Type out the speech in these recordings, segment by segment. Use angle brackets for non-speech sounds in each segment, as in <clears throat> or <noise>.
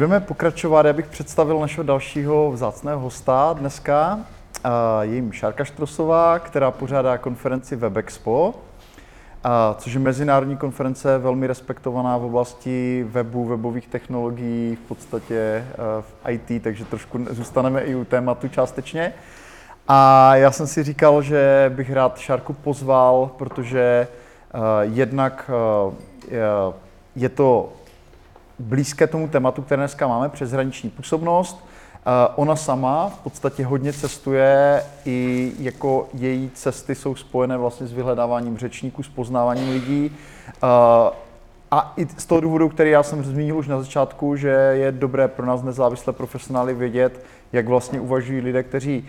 Budeme pokračovat. Já bych představil našeho dalšího vzácného hosta dneska. Je jim Šárka Štrosová, která pořádá konferenci WebExpo, což je mezinárodní konference velmi respektovaná v oblasti webu, webových technologií, v podstatě v IT, takže trošku zůstaneme i u tématu částečně. A já jsem si říkal, že bych rád Šárku pozval, protože jednak je to blízké tomu tématu, které dneska máme, přeshraniční působnost. Ona sama v podstatě hodně cestuje, i jako její cesty jsou spojené vlastně s vyhledáváním řečníků, s poznáváním lidí. A i z toho důvodu, který já jsem zmínil už na začátku, že je dobré pro nás nezávislé profesionály vědět, jak vlastně uvažují lidé, kteří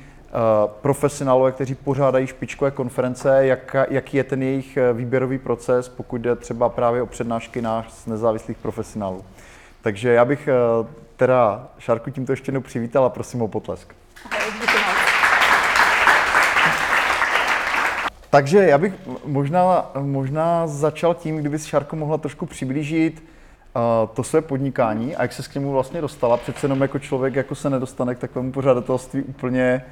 profesionálové, kteří pořádají špičkové konference, jak, jaký je ten jejich výběrový proces, pokud jde třeba právě o přednášky nás nezávislých profesionálů. Takže já bych eh, teda Šárku tímto ještě jednou přivítal a prosím o potlesk. Takže já bych možná, možná začal tím, kdyby si Šárko mohla trošku přiblížit uh, to své podnikání a jak se k němu vlastně dostala. Přece jenom jako člověk jako se nedostane k takovému pořadatelství úplně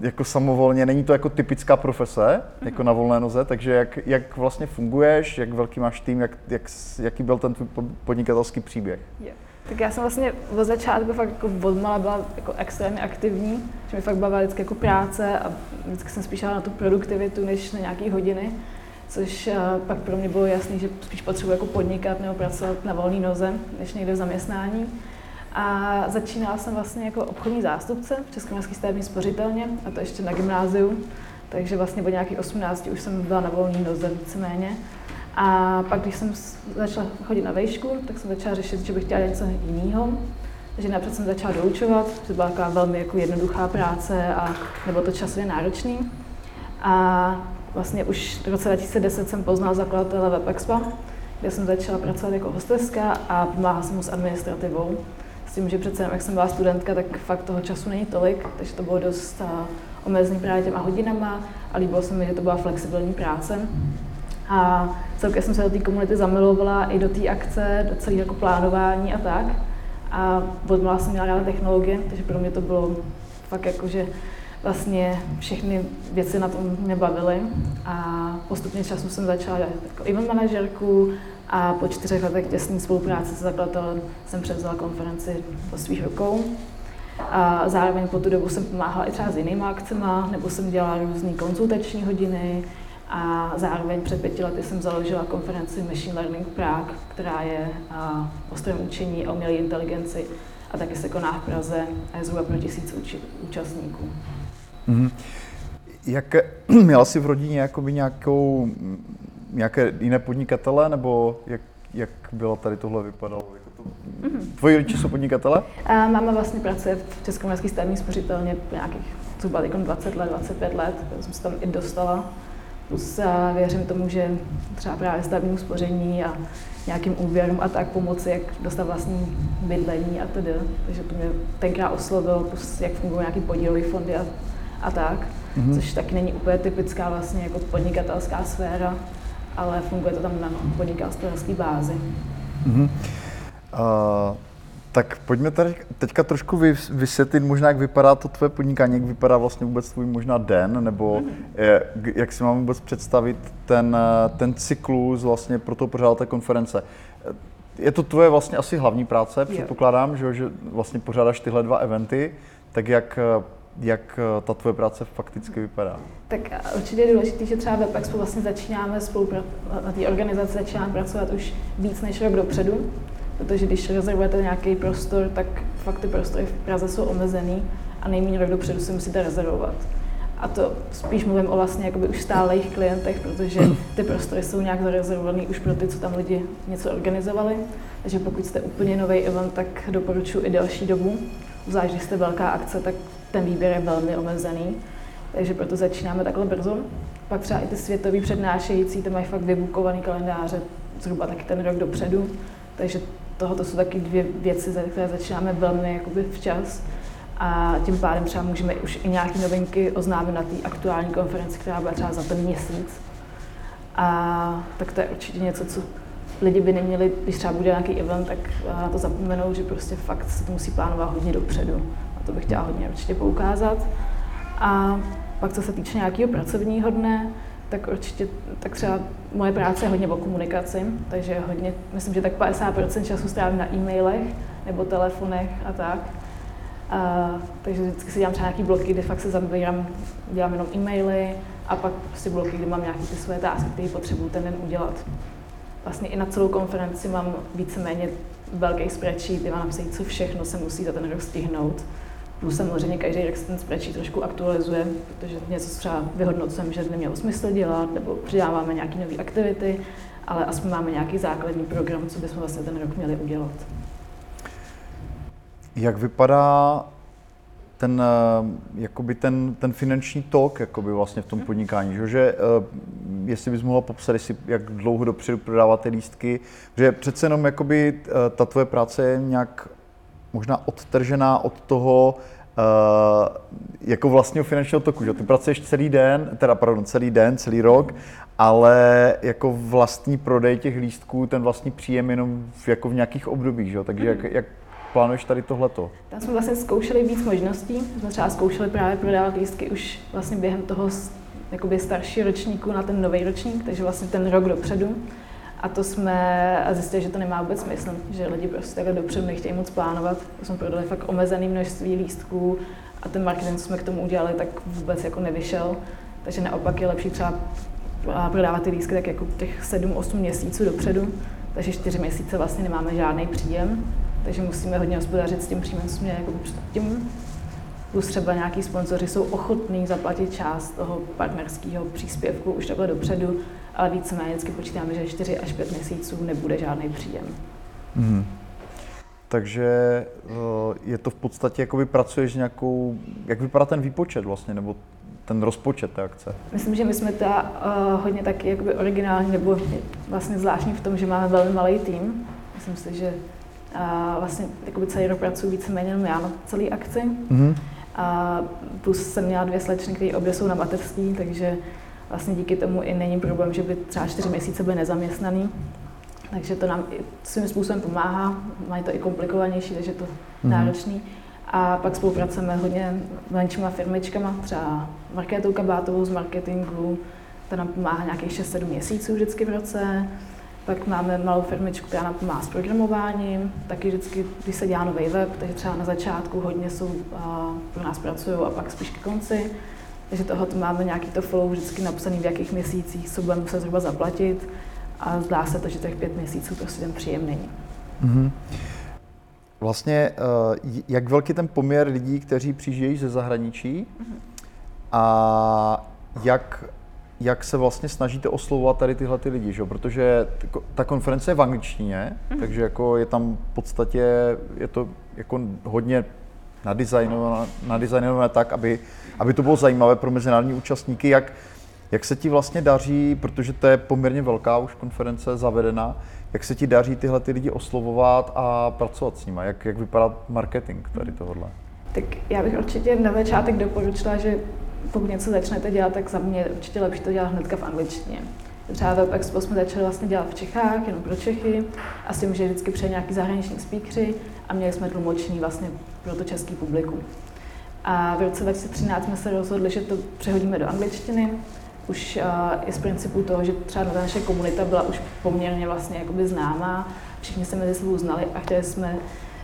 jako samovolně. Není to jako typická profese, mm-hmm. jako na volné noze, takže jak, jak vlastně funguješ, jak velký máš tým, jak, jak, jaký byl ten tvůj podnikatelský příběh? Yeah. Tak já jsem vlastně od začátku fakt jako odmala byla jako extrémně aktivní, že mi fakt bavila vždycky jako práce a vždycky jsem spíš na tu produktivitu, než na nějaké hodiny, což uh, pak pro mě bylo jasné, že spíš potřebuji jako podnikat nebo pracovat na volné noze, než někde v zaměstnání. A začínala jsem vlastně jako obchodní zástupce v Českoměstské stavební spořitelně, a to ještě na gymnáziu. Takže vlastně od nějakých 18 už jsem byla na volné noze víceméně. A pak, když jsem začala chodit na vejšku, tak jsem začala řešit, že bych chtěla něco jiného. Takže napřed jsem začala doučovat, to byla taková velmi jako jednoduchá práce a nebo to časově náročný. A vlastně už v roce 2010 jsem poznala zakladatele WebExpa, kde jsem začala pracovat jako hosteska a pomáhala jsem mu s administrativou tím, že přece jak jsem byla studentka, tak fakt toho času není tolik, takže to bylo dost omezený právě těma hodinama a líbilo se mi, že to byla flexibilní práce. A celkem jsem se do té komunity zamilovala i do té akce, do celého jako plánování a tak. A od jsem měla ráda technologie, takže pro mě to bylo fakt jako, že vlastně všechny věci na tom mě bavily. A postupně času jsem začala jako event manažerku, a po čtyřech letech těsné spolupráce se zakladatelem jsem převzala konferenci po svých rukou. A zároveň po tu dobu jsem pomáhala i třeba s jinými akcemi, nebo jsem dělala různé konzultační hodiny, a zároveň před pěti lety jsem založila konferenci Machine Learning Prague, která je o strojím učení a umělé inteligenci a taky se koná v Praze a je zhruba pro tisíc účastníků. Mm-hmm. Jak <clears throat> měla jsi v rodině nějakou nějaké jiné podnikatele, nebo jak, jak bylo tady tohle vypadalo? Jako to... mm-hmm. Tvoji rodiče jsou podnikatele? A máma vlastně pracuje v Českomoravské stavební spořitelně nějakých zhruba 20 let, 25 let, jsem se tam i dostala. Plus věřím tomu, že třeba právě stavebnímu spoření a nějakým úvěrům a tak pomoci, jak dostat vlastní bydlení a tedy. Takže to mě tenkrát oslovilo, plus jak fungují nějaký podílové fondy a, a tak. Mm-hmm. Což taky není úplně typická vlastně jako podnikatelská sféra ale funguje to tam na podnikatelské bázi. Mm-hmm. Uh, tak pojďme tady teďka trošku vysvětlit možná, jak vypadá to tvoje podnikání, jak vypadá vlastně vůbec tvůj možná den, nebo je, jak si mám vůbec představit ten, ten cyklus vlastně pro to pořádat té konference. Je to tvoje vlastně asi hlavní práce, předpokládám, že, že vlastně pořádáš tyhle dva eventy, tak jak jak eh, ta tvoje práce fakticky vypadá? Tak eh, určitě je důležité, že třeba v Expo vlastně začínáme spolupracovat, na té organizaci začínáme pracovat už víc než rok dopředu, protože když rezervujete nějaký prostor, tak fakt ty prostory v Praze jsou omezený a nejméně rok dopředu si musíte rezervovat. A to spíš mluvím o vlastně jakoby už stálých klientech, protože <clears throat> ty prostory jsou nějak zarezervované už pro ty, co tam lidi něco organizovali. Takže pokud jste úplně nový event, tak doporučuji i delší dobu. Zvlášť, když jste velká akce, tak ten výběr je velmi omezený, takže proto začínáme takhle brzo. Pak třeba i ty světoví přednášející, ty mají fakt vybukovaný kalendáře zhruba taky ten rok dopředu, takže tohoto jsou taky dvě věci, za které začínáme velmi jakoby včas a tím pádem třeba můžeme už i nějaké novinky oznámit na té aktuální konferenci, která bude třeba za ten měsíc. A tak to je určitě něco, co lidi by neměli, když třeba bude nějaký event, tak na to zapomenou, že prostě fakt se to musí plánovat hodně dopředu. To bych chtěla hodně určitě poukázat. A pak co se týče nějakého pracovního dne, tak určitě, tak třeba moje práce je hodně o komunikaci, takže hodně, myslím, že tak 50% času strávím na e-mailech nebo telefonech a tak. A, takže vždycky si dělám třeba nějaký bloky, kde fakt se zabírám, dělám jenom e-maily a pak prostě bloky, kde mám nějaké ty svoje tásky, které potřebuju ten den udělat. Vlastně i na celou konferenci mám víceméně velký spreadsheet, kde mám napsat, co všechno se musí za ten rok stihnout. Plus samozřejmě každý rok se ten spreadsheet trošku aktualizuje, protože něco třeba vyhodnocujeme, že nemělo smysl dělat, nebo přidáváme nějaké nové aktivity, ale aspoň máme nějaký základní program, co bychom vlastně ten rok měli udělat. Jak vypadá ten, eh, jakoby ten, ten finanční tok jakoby vlastně v tom podnikání, že, že eh, jestli bys mohla popsat, jestli, jak dlouho dopředu prodáváte lístky, že přece jenom jakoby eh, ta tvoje práce je nějak možná odtržená od toho, Uh, jako vlastního finančního toku, že ty pracuješ celý den, teda pardon, celý den, celý rok, ale jako vlastní prodej těch lístků, ten vlastní příjem jenom v, jako v nějakých obdobích, že? takže jak, jak plánuješ tady tohleto? Tam jsme vlastně zkoušeli víc možností, jsme třeba zkoušeli právě prodávat lístky už vlastně během toho jakoby staršího ročníku na ten nový ročník, takže vlastně ten rok dopředu. A to jsme zjistili, že to nemá vůbec smysl, že lidi prostě takhle dopředu nechtějí moc plánovat. To jsme prodali fakt omezený množství lístků a ten marketing, co jsme k tomu udělali, tak vůbec jako nevyšel. Takže naopak je lepší třeba prodávat ty lístky tak jako těch 7-8 měsíců dopředu, takže 4 měsíce vlastně nemáme žádný příjem, takže musíme hodně hospodařit s tím příjmem, co jsme jako předtím. Plus třeba nějaký sponzoři jsou ochotní zaplatit část toho partnerského příspěvku už takhle dopředu, ale víceméně vždycky počítáme, že 4 až 5 měsíců nebude žádný příjem. Mm. Takže eh, je to v podstatě, jakoby pracuješ nějakou, jak vypadá ten výpočet vlastně, nebo ten rozpočet té akce? Myslím, že my jsme ta uh, hodně taky jakoby originální, nebo vlastně zvláštní v tom, že máme velmi malý tým. Myslím si, že uh, vlastně jakoby celý rok pracuji víceméně jenom já na celé akci. Mm-hmm. A plus jsem měla dvě slečny, které obě jsou na mateřský, takže vlastně díky tomu i není problém, že by třeba čtyři měsíce byly nezaměstnaný. Takže to nám svým způsobem pomáhá, mají to i komplikovanější, takže to mm-hmm. náročný. A pak spolupracujeme hodně s menšíma firmičkama, třeba Marketou Kabátovou z marketingu, ta nám pomáhá nějakých 6-7 měsíců vždycky v roce. Pak máme malou firmičku, která nám pomáhá s programováním, taky vždycky, když se dělá nový web, takže třeba na začátku hodně jsou, a pro nás pracují a pak spíš ke konci. Takže toho to máme nějaký to follow vždycky napsaný, v jakých měsících co budeme muset zhruba zaplatit a zdá se to, že těch pět měsíců prostě ten příjem není. Mm-hmm. Vlastně, eh, jak velký ten poměr lidí, kteří přijíždějí ze zahraničí mm-hmm. a jak, jak se vlastně snažíte oslovovat tady tyhle ty lidi, že? protože ta konference je v angličtině, mm-hmm. takže jako je tam v podstatě, je to jako hodně nadizajnované, nadizajnované tak, aby, aby to bylo zajímavé pro mezinárodní účastníky, jak, jak se ti vlastně daří, protože to je poměrně velká už konference zavedená, jak se ti daří tyhle ty lidi oslovovat a pracovat s nimi? Jak, jak vypadá marketing tady tohohle? Tak já bych určitě na začátek doporučila, že pokud něco začnete dělat, tak za mě je určitě lepší to dělat hnedka v angličtině. Třeba Web Expo jsme začali vlastně dělat v Čechách, jenom pro Čechy, a s tím, že vždycky přijde nějaký zahraniční speakery a měli jsme tlumočení vlastně pro to český publikum. A v roce 2013 jsme se rozhodli, že to přehodíme do angličtiny, už uh, i z principu toho, že třeba ta naše komunita byla už poměrně vlastně jakoby známá, všichni se mezi sebou znali a chtěli jsme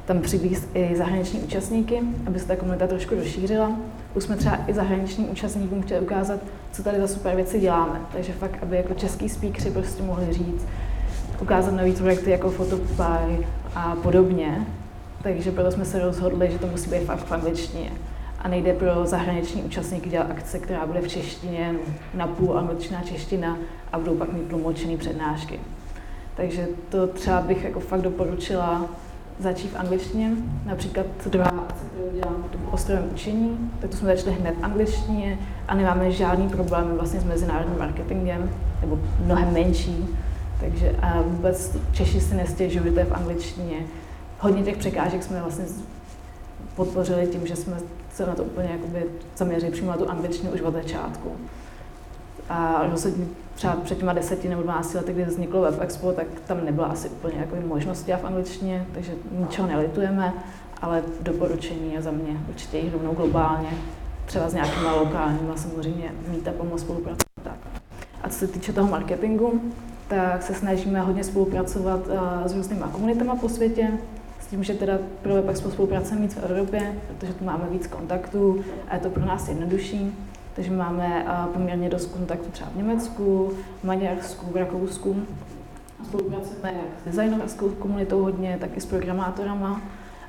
tam přivízt i zahraniční účastníky, aby se ta komunita trošku rozšířila. Už jsme třeba i zahraničním účastníkům chtěli ukázat, co tady za super věci děláme. Takže fakt, aby jako český speakeři prostě mohli říct, ukázat nové projekty jako Photopy a podobně. Takže proto jsme se rozhodli, že to musí být fakt v angličtině. A nejde pro zahraniční účastníky dělat akce, která bude v češtině, na půl angličtina, čeština a budou pak mít tlumočené přednášky. Takže to třeba bych jako fakt doporučila začít v angličtině. Například akce, kterou dělám v ostrovém učení, tak to jsme začali hned v angličtině a nemáme žádný problém vlastně s mezinárodním marketingem, nebo mnohem menší. Takže a vůbec Češi si nestěžují, to je v angličtině. Hodně těch překážek jsme vlastně podpořili tím, že jsme se na to úplně jakoby zaměřili přímo na tu angličtinu už od začátku. A rozhodně třeba před těma deseti nebo 12 lety, kdy vzniklo Web Expo, tak tam nebyla asi úplně jako možnosti v angličtině, takže ničeho nelitujeme, ale doporučení je za mě určitě jít rovnou globálně, třeba s nějakýma lokálníma samozřejmě mít a pomoct spolupracovat. Tak. A co se týče toho marketingu, tak se snažíme hodně spolupracovat uh, s různýma komunitama po světě, s tím, že teda pro Web Expo spolupracujeme víc v Evropě, protože tu máme víc kontaktů a je to pro nás jednodušší. Takže máme poměrně dost kontaktů třeba v Německu, v Maďarsku, v Rakousku. Spolupracujeme jak s designerskou komunitou hodně, tak i s programátorama.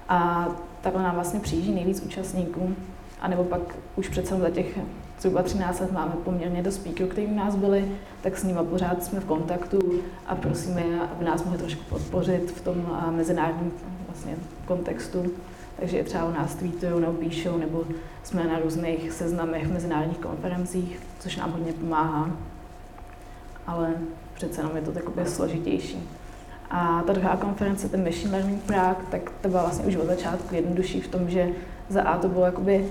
A takhle nám vlastně přijíždí nejvíc účastníků. A nebo pak už přece za těch zhruba 13 let máme poměrně dost speakerů, kteří u nás byli, tak s nimi pořád jsme v kontaktu a prosíme aby nás mohli trošku podpořit v tom mezinárodním vlastně kontextu takže třeba u nás tweetují nebo píšou, nebo jsme na různých seznamech, mezinárodních konferencích, což nám hodně pomáhá. Ale přece jenom je to takové složitější. A ta druhá konference, ten Machine Learning Prague, tak to byla vlastně už od začátku jednodušší v tom, že za A to bylo jakoby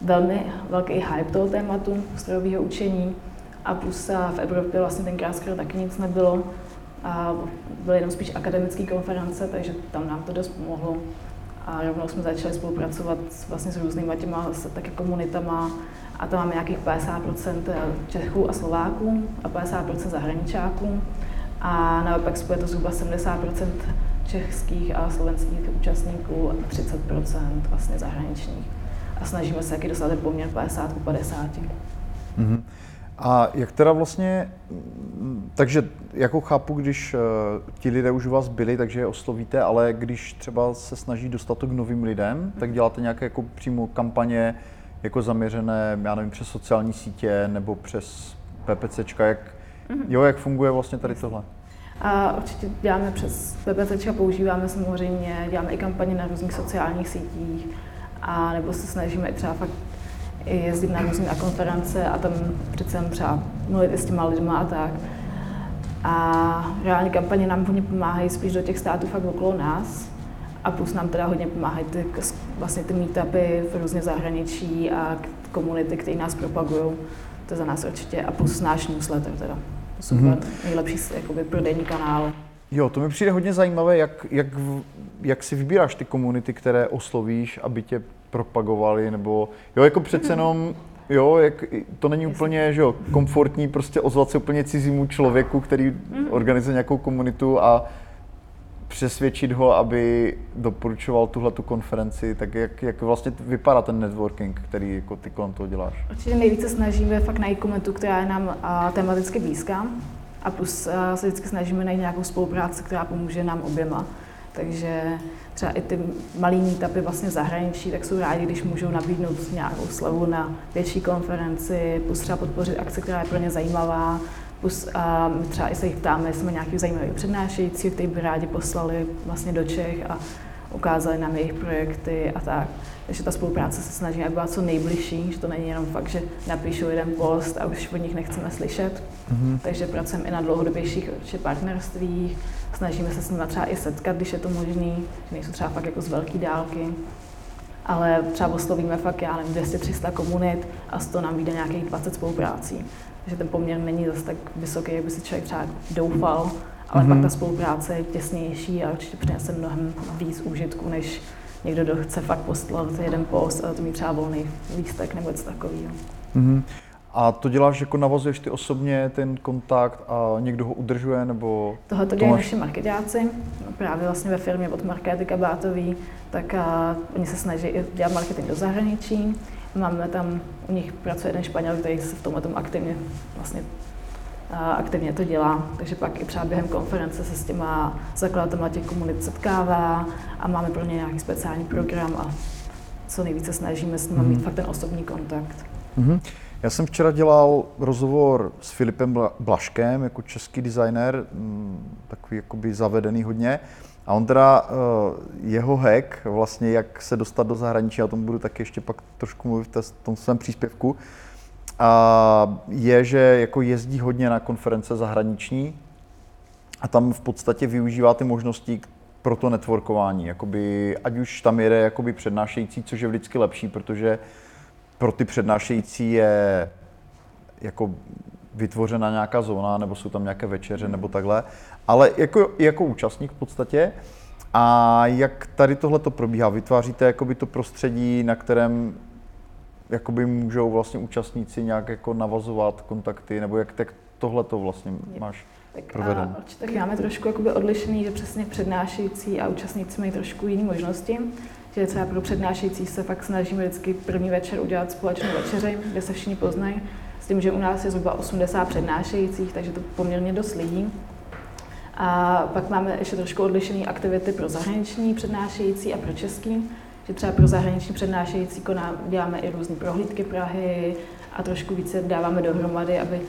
velmi velký hype toho tématu strojového učení a plus v Evropě vlastně tenkrát skoro taky nic nebylo a byly jenom spíš akademické konference, takže tam nám to dost pomohlo a rovnou jsme začali spolupracovat vlastně s různýma těma taky komunitama a tam máme nějakých 50% Čechů a Slováků a 50% zahraničáků a na WebExpo je to zhruba 70% českých a slovenských účastníků a 30% vlastně zahraničních. A snažíme se taky dostat poměr 50 k 50. Mm-hmm. A jak teda vlastně, takže jako chápu, když uh, ti lidé už u vás byli, takže je oslovíte, ale když třeba se snaží dostat to k novým lidem, tak děláte nějaké jako přímo kampaně jako zaměřené, já nevím, přes sociální sítě nebo přes PPCčka, jak, mm-hmm. jo, jak funguje vlastně tady tohle? A určitě děláme přes PPCčka, používáme samozřejmě, děláme i kampaně na různých sociálních sítích, a nebo se snažíme třeba fakt jezdit na různé konference a tam přece třeba mluvit i s těma lidma a tak. A reálně kampaně nám hodně pomáhají spíš do těch států fakt okolo nás. A plus nám teda hodně pomáhají ty, vlastně ty meetupy v různě zahraničí a komunity, které nás propagují. To je za nás určitě. A plus náš newsletter teda. To jsou mm-hmm. nejlepší jakoby, prodejní kanály. Jo, to mi přijde hodně zajímavé, jak, jak, jak si vybíráš ty komunity, které oslovíš, aby tě propagovali, nebo jo, jako přece jenom, jo, jak, to není úplně, že jo, komfortní prostě ozvat se úplně cizímu člověku, který organizuje nějakou komunitu a přesvědčit ho, aby doporučoval tuhle tu konferenci, tak jak, jak vlastně vypadá ten networking, který jako ty kolem toho děláš? Určitě nejvíce snažíme fakt najít komunitu, která je nám a, tematicky blízká a plus a, se vždycky snažíme najít nějakou spolupráci, která pomůže nám oběma. Takže třeba i ty malý meetupy vlastně zahraničí, tak jsou rádi, když můžou nabídnout nějakou slevu na větší konferenci, plus třeba podpořit akci, která je pro ně zajímavá, plus a my třeba i se jich ptáme, jestli jsme nějaký zajímavý přednášející, který by rádi poslali vlastně do Čech a ukázali nám jejich projekty a tak. Takže ta spolupráce se snaží, aby byla co nejbližší, že to není jenom fakt, že napíšu jeden post a už od nich nechceme slyšet. Mm-hmm. Takže pracujeme i na dlouhodobějších partnerstvích, snažíme se s nimi třeba i setkat, když je to možné, že nejsou třeba fakt jako z velké dálky. Ale třeba oslovíme fakt, já nevím, 200-300 komunit a z toho nám vyjde nějakých 20 spoluprácí. Takže ten poměr není zase tak vysoký, jak by si člověk třeba doufal, ale mm-hmm. pak ta spolupráce je těsnější a určitě přinese mnohem víc užitku, než někdo, kdo chce fakt poslat jeden post a to mít třeba volný lístek nebo něco takového. Mm-hmm. A to děláš, jako navazuješ ty osobně ten kontakt a někdo ho udržuje, nebo... Tohle to dělají naši marketáci, no, právě vlastně ve firmě od Markety Kabátový, tak a, oni se snaží dělat marketing do zahraničí. Máme tam, u nich pracuje jeden Španěl, který se v tomhle tom aktivně vlastně aktivně to dělá, takže pak i třeba během konference se s těma zakladatelma těch komunit setkává a máme pro ně nějaký speciální program a co nejvíce snažíme s nimi mm. mít mhm. fakt ten osobní kontakt. Mm-hmm. Já jsem včera dělal rozhovor s Filipem Blaškem jako český designer, mm, takový jakoby zavedený hodně. A on teda, eh, jeho hack, vlastně jak se dostat do zahraničí, a o tom budu taky ještě pak trošku mluvit v tom svém příspěvku, a je, že jako jezdí hodně na konference zahraniční a tam v podstatě využívá ty možnosti pro to networkování. Jakoby, ať už tam jede jakoby přednášející, což je vždycky lepší, protože pro ty přednášející je jako vytvořena nějaká zóna, nebo jsou tam nějaké večeře, nebo takhle, ale jako, jako účastník v podstatě. A jak tady tohle to probíhá? Vytváříte jakoby to prostředí, na kterém jakoby můžou vlastně účastníci nějak jako navazovat kontakty, nebo jak tak tohle to vlastně máš tak proveden? Tak máme trošku jakoby odlišený, že přesně přednášející a účastníci mají trošku jiné možnosti. Že třeba pro přednášející se fakt snažíme vždycky první večer udělat společnou večeři, kde se všichni poznají. S tím, že u nás je zhruba 80 přednášejících, takže to poměrně dost lidí. A pak máme ještě trošku odlišené aktivity pro zahraniční přednášející a pro český. Že třeba pro zahraniční přednášející koná, děláme i různé prohlídky Prahy a trošku více dáváme dohromady, aby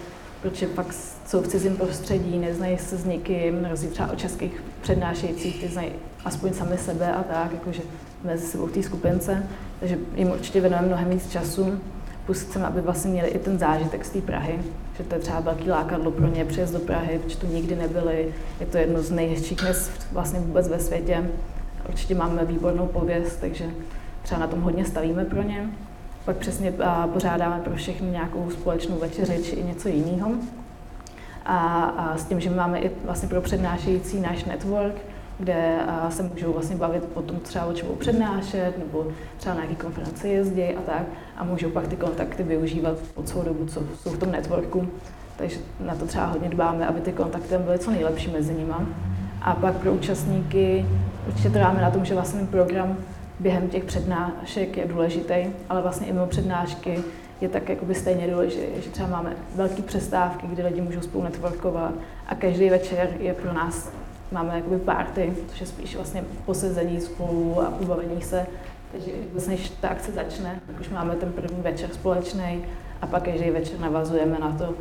protože pak jsou v cizím prostředí, neznají se s nikým, rozdíl třeba o českých přednášejících, ty znají aspoň sami sebe a tak, jakože mezi sebou v té skupince, takže jim určitě věnujeme mnohem víc času. Plus chceme, aby vlastně měli i ten zážitek z té Prahy, že to je třeba velký lákadlo pro ně přijet do Prahy, protože tu nikdy nebyli. Je to jedno z nejhezčích měst vlastně vůbec ve světě. Určitě máme výbornou pověst, takže třeba na tom hodně stavíme pro ně. Pak přesně pořádáme pro všechny nějakou společnou večeři či i něco jiného. A, a s tím, že máme i vlastně pro přednášející náš network, kde se můžou vlastně bavit potom třeba o čemu přednášet, nebo třeba na nějaké konference jezdí a tak. A můžou pak ty kontakty využívat po celou dobu, co jsou v tom networku. Takže na to třeba hodně dbáme, aby ty kontakty byly co nejlepší mezi nimi. A pak pro účastníky určitě trváme na tom, že vlastně program během těch přednášek je důležitý, ale vlastně i mimo přednášky je tak jakoby stejně důležité, že třeba máme velké přestávky, kdy lidi můžou spolu networkovat a každý večer je pro nás, máme jakoby party, což je spíš vlastně posezení spolu a pobavení se. Takže vlastně, než ta akce začne, tak už máme ten první večer společný a pak každý večer navazujeme na to.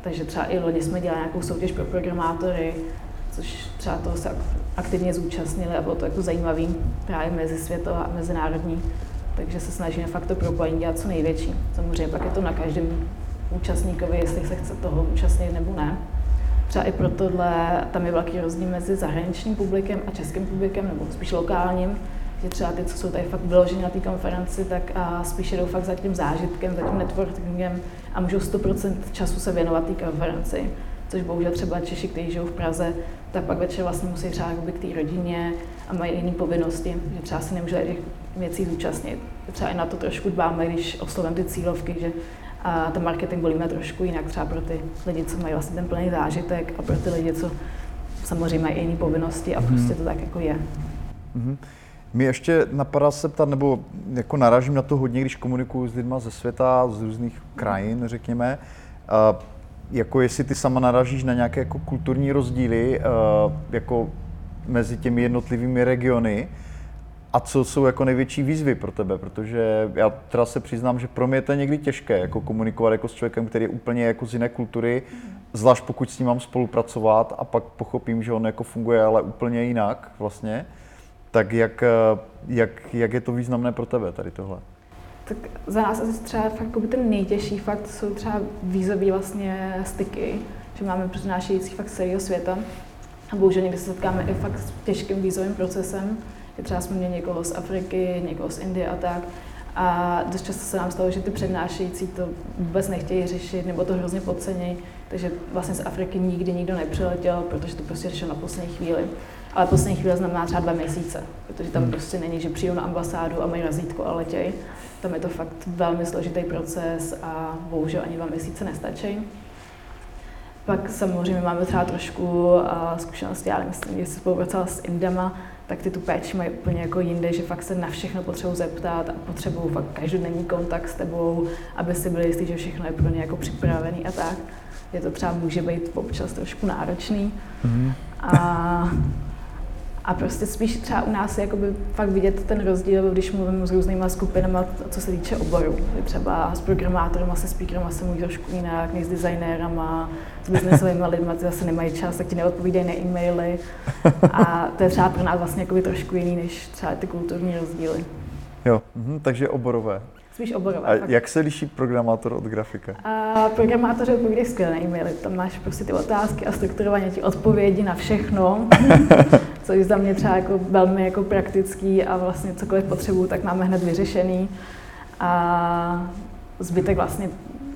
Takže třeba i loni jsme dělali nějakou soutěž pro programátory, což třeba toho se aktivně zúčastnili a bylo to jako zajímavý právě mezi světová a mezinárodní. Takže se snažíme fakt to propojení dělat co největší. Samozřejmě pak je to na každém účastníkovi, jestli se chce toho účastnit nebo ne. Třeba i pro tohle tam je velký rozdíl mezi zahraničním publikem a českým publikem, nebo spíš lokálním, že třeba ty, co jsou tady fakt vyloženi na té konferenci, tak a spíš jdou fakt za tím zážitkem, za tím networkingem a můžou 100% času se věnovat té konferenci což bohužel třeba Češi, kteří žijou v Praze, tak pak večer vlastně musí třeba k té rodině a mají jiné povinnosti, že třeba se nemůže těch věcí zúčastnit. Třeba i na to trošku dbáme, když oslovím ty cílovky, že a ten marketing volíme trošku jinak třeba pro ty lidi, co mají vlastně ten plný zážitek a pro ty lidi, co samozřejmě mají jiné povinnosti a prostě to tak jako je. Mm-hmm. Mě ještě napadá se ptat, nebo jako naražím na to hodně, když komunikuju s lidmi ze světa, z různých krajin, řekněme. Uh, jako jestli ty sama naražíš na nějaké jako kulturní rozdíly uh, jako mezi těmi jednotlivými regiony a co jsou jako největší výzvy pro tebe, protože já teda se přiznám, že pro mě to je někdy těžké jako komunikovat jako s člověkem, který je úplně jako z jiné kultury, zvlášť pokud s ním mám spolupracovat a pak pochopím, že on jako funguje ale úplně jinak vlastně, tak jak, eh, jak, jak je to významné pro tebe tady tohle? Tak za nás asi třeba fakt ten nejtěžší fakt jsou třeba vízové vlastně styky, že máme přednášející fakt celého světa. A bohužel někdy se setkáme i fakt s těžkým vízovým procesem, že třeba jsme měli někoho z Afriky, někoho z Indie a tak. A dost často se nám stalo, že ty přednášející to vůbec nechtějí řešit nebo to hrozně podcení, takže vlastně z Afriky nikdy nikdo nepřiletěl, protože to prostě řešil na poslední chvíli. Ale poslední chvíli znamená třeba dva měsíce, protože tam hmm. prostě není, že přijdu na ambasádu a mají razítko a letějí. Tam je to fakt velmi složitý proces a bohužel ani dva měsíce nestačí. Pak samozřejmě máme třeba trošku uh, zkušenosti, ale myslím, že se spolupracovala s Indama, tak ty tu péči mají úplně jako jinde, že fakt se na všechno potřebují zeptat a potřebují fakt každodenní kontakt s tebou, aby si byli jistí, že všechno je pro ně jako připravený a tak. Je to třeba může být občas trošku náročný. Mm-hmm. A a prostě spíš třeba u nás je fakt vidět ten rozdíl, když mluvím s různýma skupinama, co se týče oboru. Třeba s programátorem, se speakerem se mluví trošku jinak, než s designérama, s biznesovými <laughs> lidmi, ty zase nemají čas, tak ti neodpovídají na e-maily. A to je třeba pro nás vlastně trošku jiný, než třeba ty kulturní rozdíly. Jo, mhm, takže oborové. Spíš oborové. A fakt. jak se liší programátor od grafika? A programátor odpovídá skvěle e-maily. Tam máš prostě ty otázky a strukturovaně ti odpovědi na všechno, <laughs> což za mě třeba jako velmi jako praktický a vlastně cokoliv potřebuju, tak máme hned vyřešený. A zbytek vlastně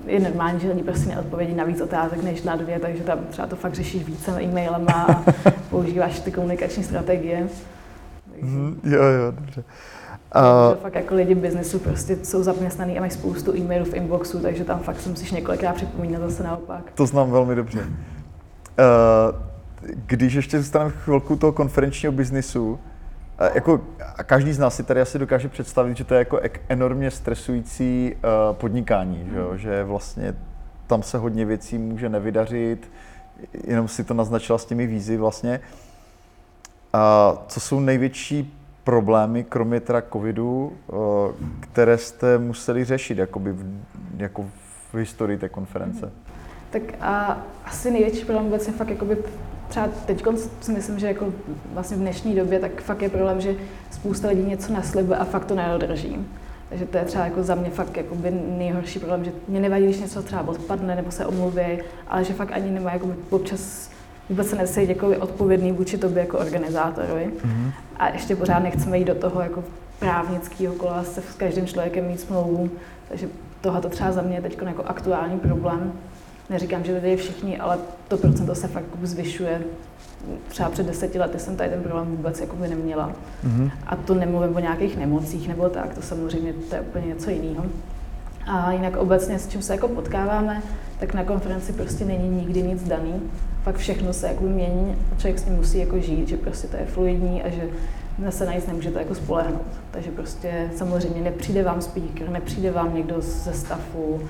je normální, že lidi prostě neodpovědí na víc otázek než na dvě, takže tam třeba to fakt řešíš více e-mailem a <laughs> používáš ty komunikační strategie. Mm, jo, jo, dobře. Uh, fakt jako lidi biznesu prostě jsou zaměstnaný a mají spoustu e-mailů v inboxu, takže tam fakt se musíš několikrát připomínat zase naopak. To znám velmi dobře. Uh, když ještě zůstaneme chvilku toho konferenčního biznisu, jako každý z nás si tady asi dokáže představit, že to je jako enormně stresující uh, podnikání, že, jo? že vlastně tam se hodně věcí může nevydařit, jenom si to naznačila s těmi vízy vlastně. A co jsou největší problémy, kromě teda covidu, uh, které jste museli řešit jakoby v, jako v historii té konference? Tak a asi největší problém vůbec je fakt jakoby třeba teď si myslím, že jako vlastně v dnešní době, tak fakt je problém, že spousta lidí něco naslibuje a fakt to nedodrží. Takže to je třeba jako za mě fakt jako by nejhorší problém, že mě nevadí, když něco třeba odpadne nebo se omluví, ale že fakt ani nemá jako občas vůbec se nesejí jako odpovědný vůči tobě jako organizátorovi. Mm-hmm. A ještě pořád nechceme jít do toho jako právnického kola se s každým člověkem mít smlouvu, takže tohle to třeba za mě je teď jako aktuální problém neříkám, že lidé všichni, ale to procento se fakt zvyšuje. Třeba před deseti lety jsem tady ten problém vůbec jako by neměla. Mm-hmm. A to nemluvím o nějakých nemocích nebo tak, to samozřejmě to je úplně něco jiného. A jinak obecně, s čím se jako potkáváme, tak na konferenci prostě není nikdy nic daný. Pak všechno se jako mění a člověk s tím musí jako žít, že prostě to je fluidní a že se na nic nemůžete jako spolehnout. Takže prostě samozřejmě nepřijde vám speaker, nepřijde vám někdo ze stafu,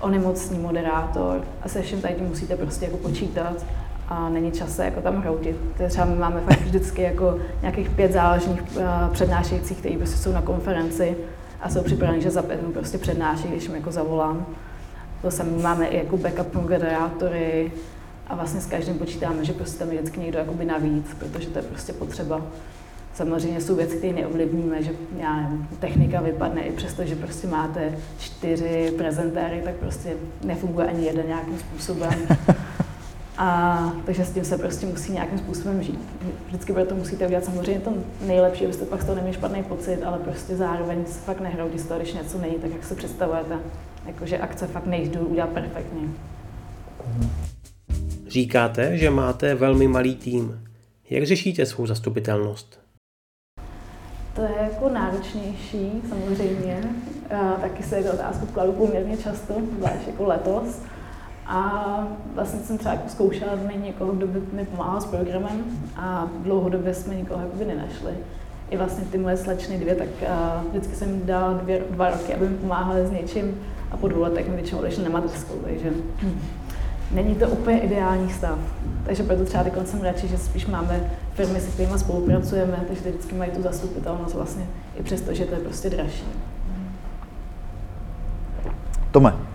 onemocní moderátor a se všem tady musíte prostě jako počítat a není čas se jako tam hroutit. Třeba my máme fakt vždycky jako nějakých pět záležných uh, přednášejících, kteří prostě jsou na konferenci a jsou připraveni, že za pět minut prostě přednáší, když jim jako zavolám. To sami máme i jako backup moderátory a vlastně s každým počítáme, že prostě tam je vždycky někdo jakoby navíc, protože to je prostě potřeba. Samozřejmě jsou věci, které neovlivníme, že já nevím, technika vypadne i přesto, že prostě máte čtyři prezentéry, tak prostě nefunguje ani jeden nějakým způsobem. <laughs> A, takže s tím se prostě musí nějakým způsobem žít. Vždycky to musíte udělat samozřejmě to nejlepší, abyste pak z toho neměli špatný pocit, ale prostě zároveň se fakt nehroudí z toho, když něco není tak, jak se představujete. Jakože akce fakt nejdu udělat perfektně. Říkáte, že máte velmi malý tým. Jak řešíte svou zastupitelnost? To je jako náročnější, samozřejmě. A taky se do otázku kladu poměrně často, zvlášť jako letos. A vlastně jsem třeba jako zkoušela najít někoho, kdo by mi pomáhal s programem a dlouhodobě jsme nikoho jakoby nenašli. I vlastně ty moje slečny dvě, tak uh, vždycky jsem dala dvě, dva roky, aby mi pomáhali s něčím a po dvou letech mi většinou odešli na mateřskou, takže není to úplně ideální stav. Takže proto třeba teď jsem radši, že spíš máme firmy, se kterými spolupracujeme, takže vždycky mají tu zastupitelnost vlastně, i přesto, že to je prostě dražší. Tome.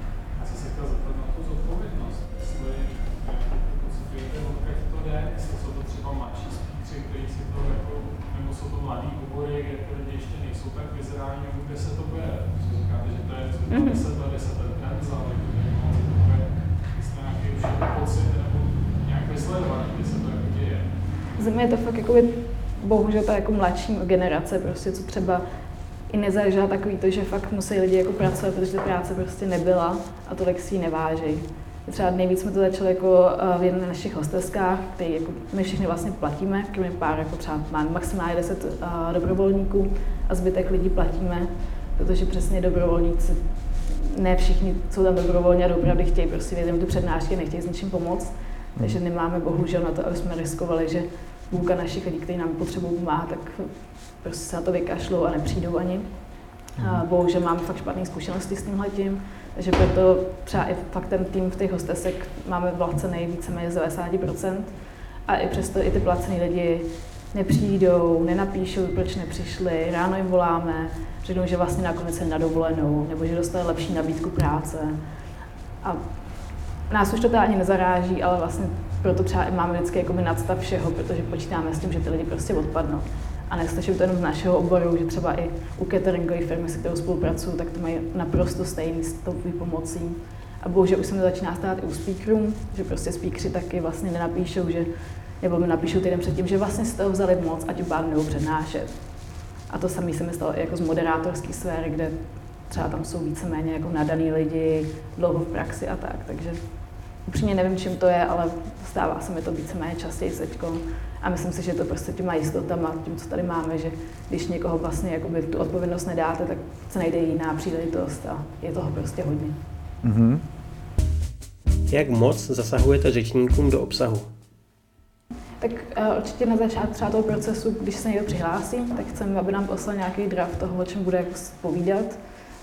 Zemi je to fakt jako bohužel ta jako mladší generace, prostě, co třeba i nezažila takový to, že fakt musí lidi jako pracovat, protože ta práce prostě nebyla a tolik si ji neváží. Třeba nejvíc jsme to začali jako eh, v jedné našich hosteskách, který jako my všichni vlastně platíme, kromě pár, jako třeba máme maximálně 10 uh, dobrovolníků a zbytek lidí platíme, protože přesně dobrovolníci, ne všichni jsou tam dobrovolně a opravdu chtějí prostě vědět tu přednášky, nechtějí s ničím pomoct, takže nemáme bohužel na to, aby jsme riskovali, že půlka našich lidí, kteří nám potřebují pomáhat, tak prostě se na to vykašlou a nepřijdou ani. A mhm. bohužel máme fakt špatné zkušenosti s tímhle tím, takže proto třeba i fakt ten tým v těch hostesek máme vlacený víceméně z 90%. A i přesto i ty placený lidi nepřijdou, nenapíšou, proč nepřišli, ráno jim voláme, řeknou, že vlastně nakonec se na dovolenou, nebo že dostali lepší nabídku práce. A nás už to teda ani nezaráží, ale vlastně proto třeba i máme vždycky jakoby nadstav všeho, protože počítáme s tím, že ty lidi prostě odpadnou. A nestačí to jenom z našeho oboru, že třeba i u cateringové firmy, se kterou spolupracuju, tak to mají naprosto stejný s tou pomocí. A bohužel už se mi začíná stát i u speakerů, že prostě speakeři taky vlastně nenapíšou, že, nebo mi napíšou týden předtím, že vlastně z toho vzali moc a tím pádem nebudou přednášet. A to samé se mi stalo i jako z moderátorské sféry, kde třeba tam jsou víceméně jako nadaný lidi, dlouho v praxi a tak, takže upřímně nevím, čím to je, ale stává se mi to víceméně častěji teďko. A myslím si, že to prostě těma jistotama, tím, co tady máme, že když někoho vlastně jakoby tu odpovědnost nedáte, tak se najde jiná příležitost a je toho prostě hodně. Mm-hmm. Jak moc zasahujete řečníkům do obsahu? Tak uh, určitě na začátku třeba toho procesu, když se někdo přihlásí, tak chceme, aby nám poslal nějaký draft toho, o čem bude jako povídat.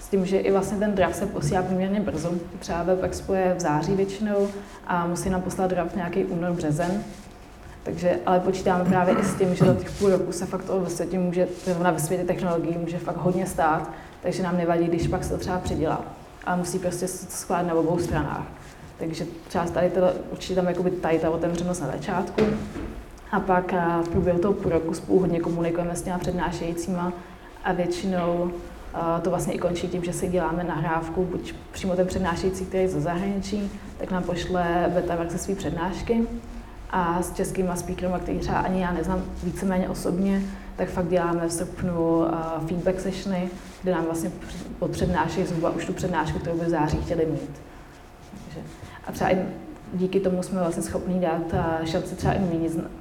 S tím, že i vlastně ten draft se posílá poměrně brzo. Třeba Web Expo je v září většinou a musí nám poslat draft nějaký únor, březen. Takže, ale počítáme právě i s tím, že za těch půl roku se fakt ve světě může, zrovna ve světě technologií může fakt hodně stát, takže nám nevadí, když pak se to třeba přidělá. A musí prostě schválit na obou stranách. Takže třeba tady to, určitě tam jakoby tady ta otevřenost na začátku. A pak a v průběhu toho půl roku spolu hodně komunikujeme s těma přednášejícíma a většinou to vlastně i končí tím, že si děláme nahrávku, buď přímo ten přednášející, který je ze zahraničí, tak nám pošle beta verze své přednášky a s českýma speakerama, který třeba ani já neznám víceméně osobně, tak fakt děláme v srpnu feedback sessiony, kde nám vlastně přednášejí zhruba už tu přednášku, kterou by v září chtěli mít. Takže, a třeba i díky tomu jsme vlastně schopni dát šance třeba i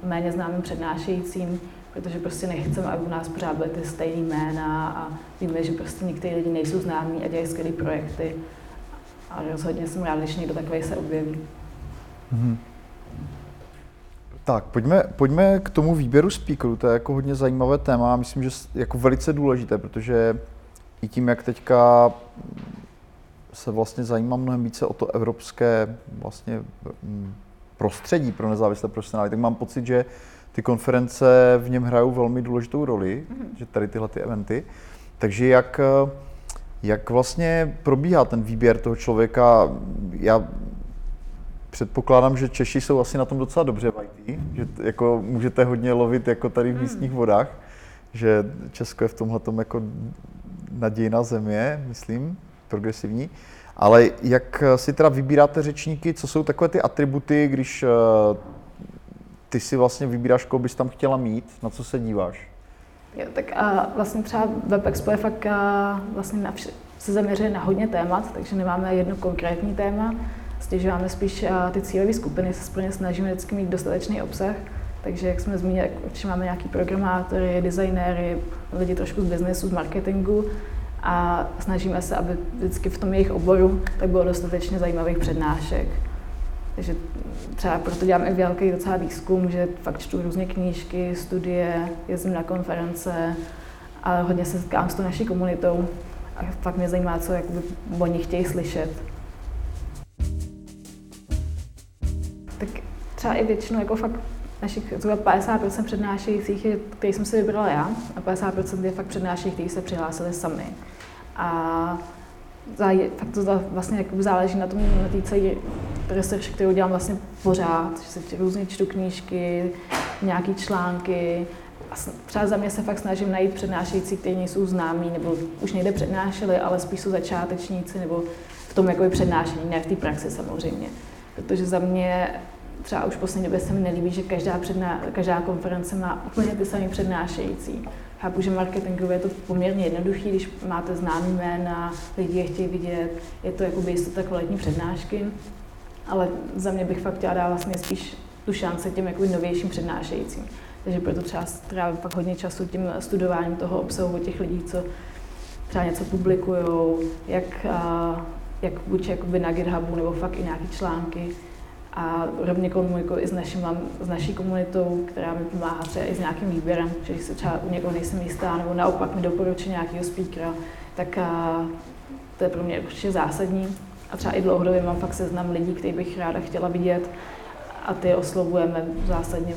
méně známým přednášejícím, protože prostě nechceme, aby u nás pořád byly ty stejné jména a víme, že prostě někteří lidi nejsou známí a dělají skvělé projekty. A rozhodně jsem ráda, když někdo takový se objeví. Mm-hmm. Tak, pojďme, pojďme k tomu výběru speakerů, to je jako hodně zajímavé téma a myslím, že jako velice důležité, protože i tím, jak teďka se vlastně zajímám mnohem více o to evropské vlastně mm, prostředí pro nezávislé profesionály, tak mám pocit, že ty konference v něm hrajou velmi důležitou roli, mm-hmm. že tady tyhle ty eventy. Takže jak, jak vlastně probíhá ten výběr toho člověka? Já předpokládám, že Češi jsou asi na tom docela dobře v IT, že jako můžete hodně lovit jako tady v hmm. místních vodách, že Česko je v tomhle jako nadějná země, myslím, progresivní. Ale jak si teda vybíráte řečníky, co jsou takové ty atributy, když uh, ty si vlastně vybíráš, koho bys tam chtěla mít, na co se díváš? Jo, tak a vlastně třeba WebExpo je fakt a vlastně na vše, se zaměřuje na hodně témat, takže nemáme jedno konkrétní téma stěžováme spíš ty cílové skupiny, se splně snažíme vždycky mít dostatečný obsah, takže jak jsme zmínili, určitě máme nějaký programátory, designéry, lidi trošku z biznesu, z marketingu a snažíme se, aby vždycky v tom jejich oboru tak bylo dostatečně zajímavých přednášek. Takže třeba proto dělám i velký docela výzkum, že fakt čtu různé knížky, studie, jezdím na konference a hodně se setkám s tou naší komunitou a fakt mě zajímá, co jakoby, oni chtějí slyšet. třeba i většinou jako fakt našich zhruba 50% přednášejících, je, který jsem si vybrala já, a 50% je fakt přednášejících, kteří se přihlásili sami. A fakt to vlastně záleží na tom, na té celé research, kterou dělám vlastně pořád, že se různě čtu knížky, nějaké články, třeba za mě se fakt snažím najít přednášející, kteří nejsou známí, nebo už někde přednášeli, ale spíš jsou začátečníci, nebo v tom jako přednášení, ne v té praxi samozřejmě. Protože za mě třeba už v poslední době se mi nelíbí, že každá, předná, každá konference má úplně ty samé přednášející. Chápu, že marketingově je to poměrně jednoduchý, když máte známý jména, lidi je chtějí vidět, je to jako jistota kvalitní přednášky, ale za mě bych fakt chtěla dát vlastně spíš tu šanci těm jako novějším přednášejícím. Takže proto třeba strávím pak hodně času tím studováním toho obsahu těch lidí, co třeba něco publikují, jak, jak buď jakoby na GitHubu nebo fakt i nějaké články, a rovně komunikuji i s, našim, s naší komunitou, která mi pomáhá třeba i s nějakým výběrem, že když se třeba u někoho nejsem jistá, nebo naopak mi doporučí nějakého speakera, tak a, to je pro mě určitě zásadní. A třeba i dlouhodobě mám fakt seznam lidí, který bych ráda chtěla vidět a ty oslovujeme zásadně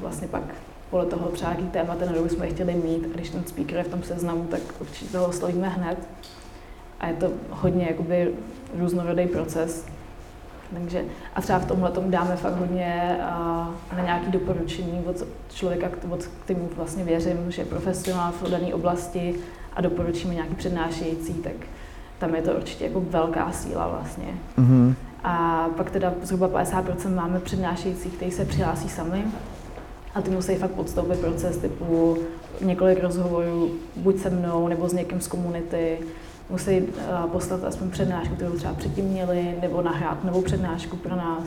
vlastně pak podle toho třeba jaký téma ten bychom chtěli mít a když ten speaker je v tom seznamu, tak určitě toho oslovíme hned. A je to hodně jakoby různorodý proces, takže a třeba v tomhle tomu dáme fakt hodně uh, na nějaké doporučení od člověka, od kterému vlastně věřím, že je profesionál v dané oblasti a doporučíme nějaký přednášející, tak tam je to určitě jako velká síla vlastně. Mm-hmm. A pak teda zhruba 50% máme přednášející, kteří se přihlásí sami a ty musí fakt podstoupit proces typu několik rozhovorů buď se mnou nebo s někým z komunity, musí poslat aspoň přednášku, kterou třeba předtím měli, nebo nahrát novou přednášku pro nás.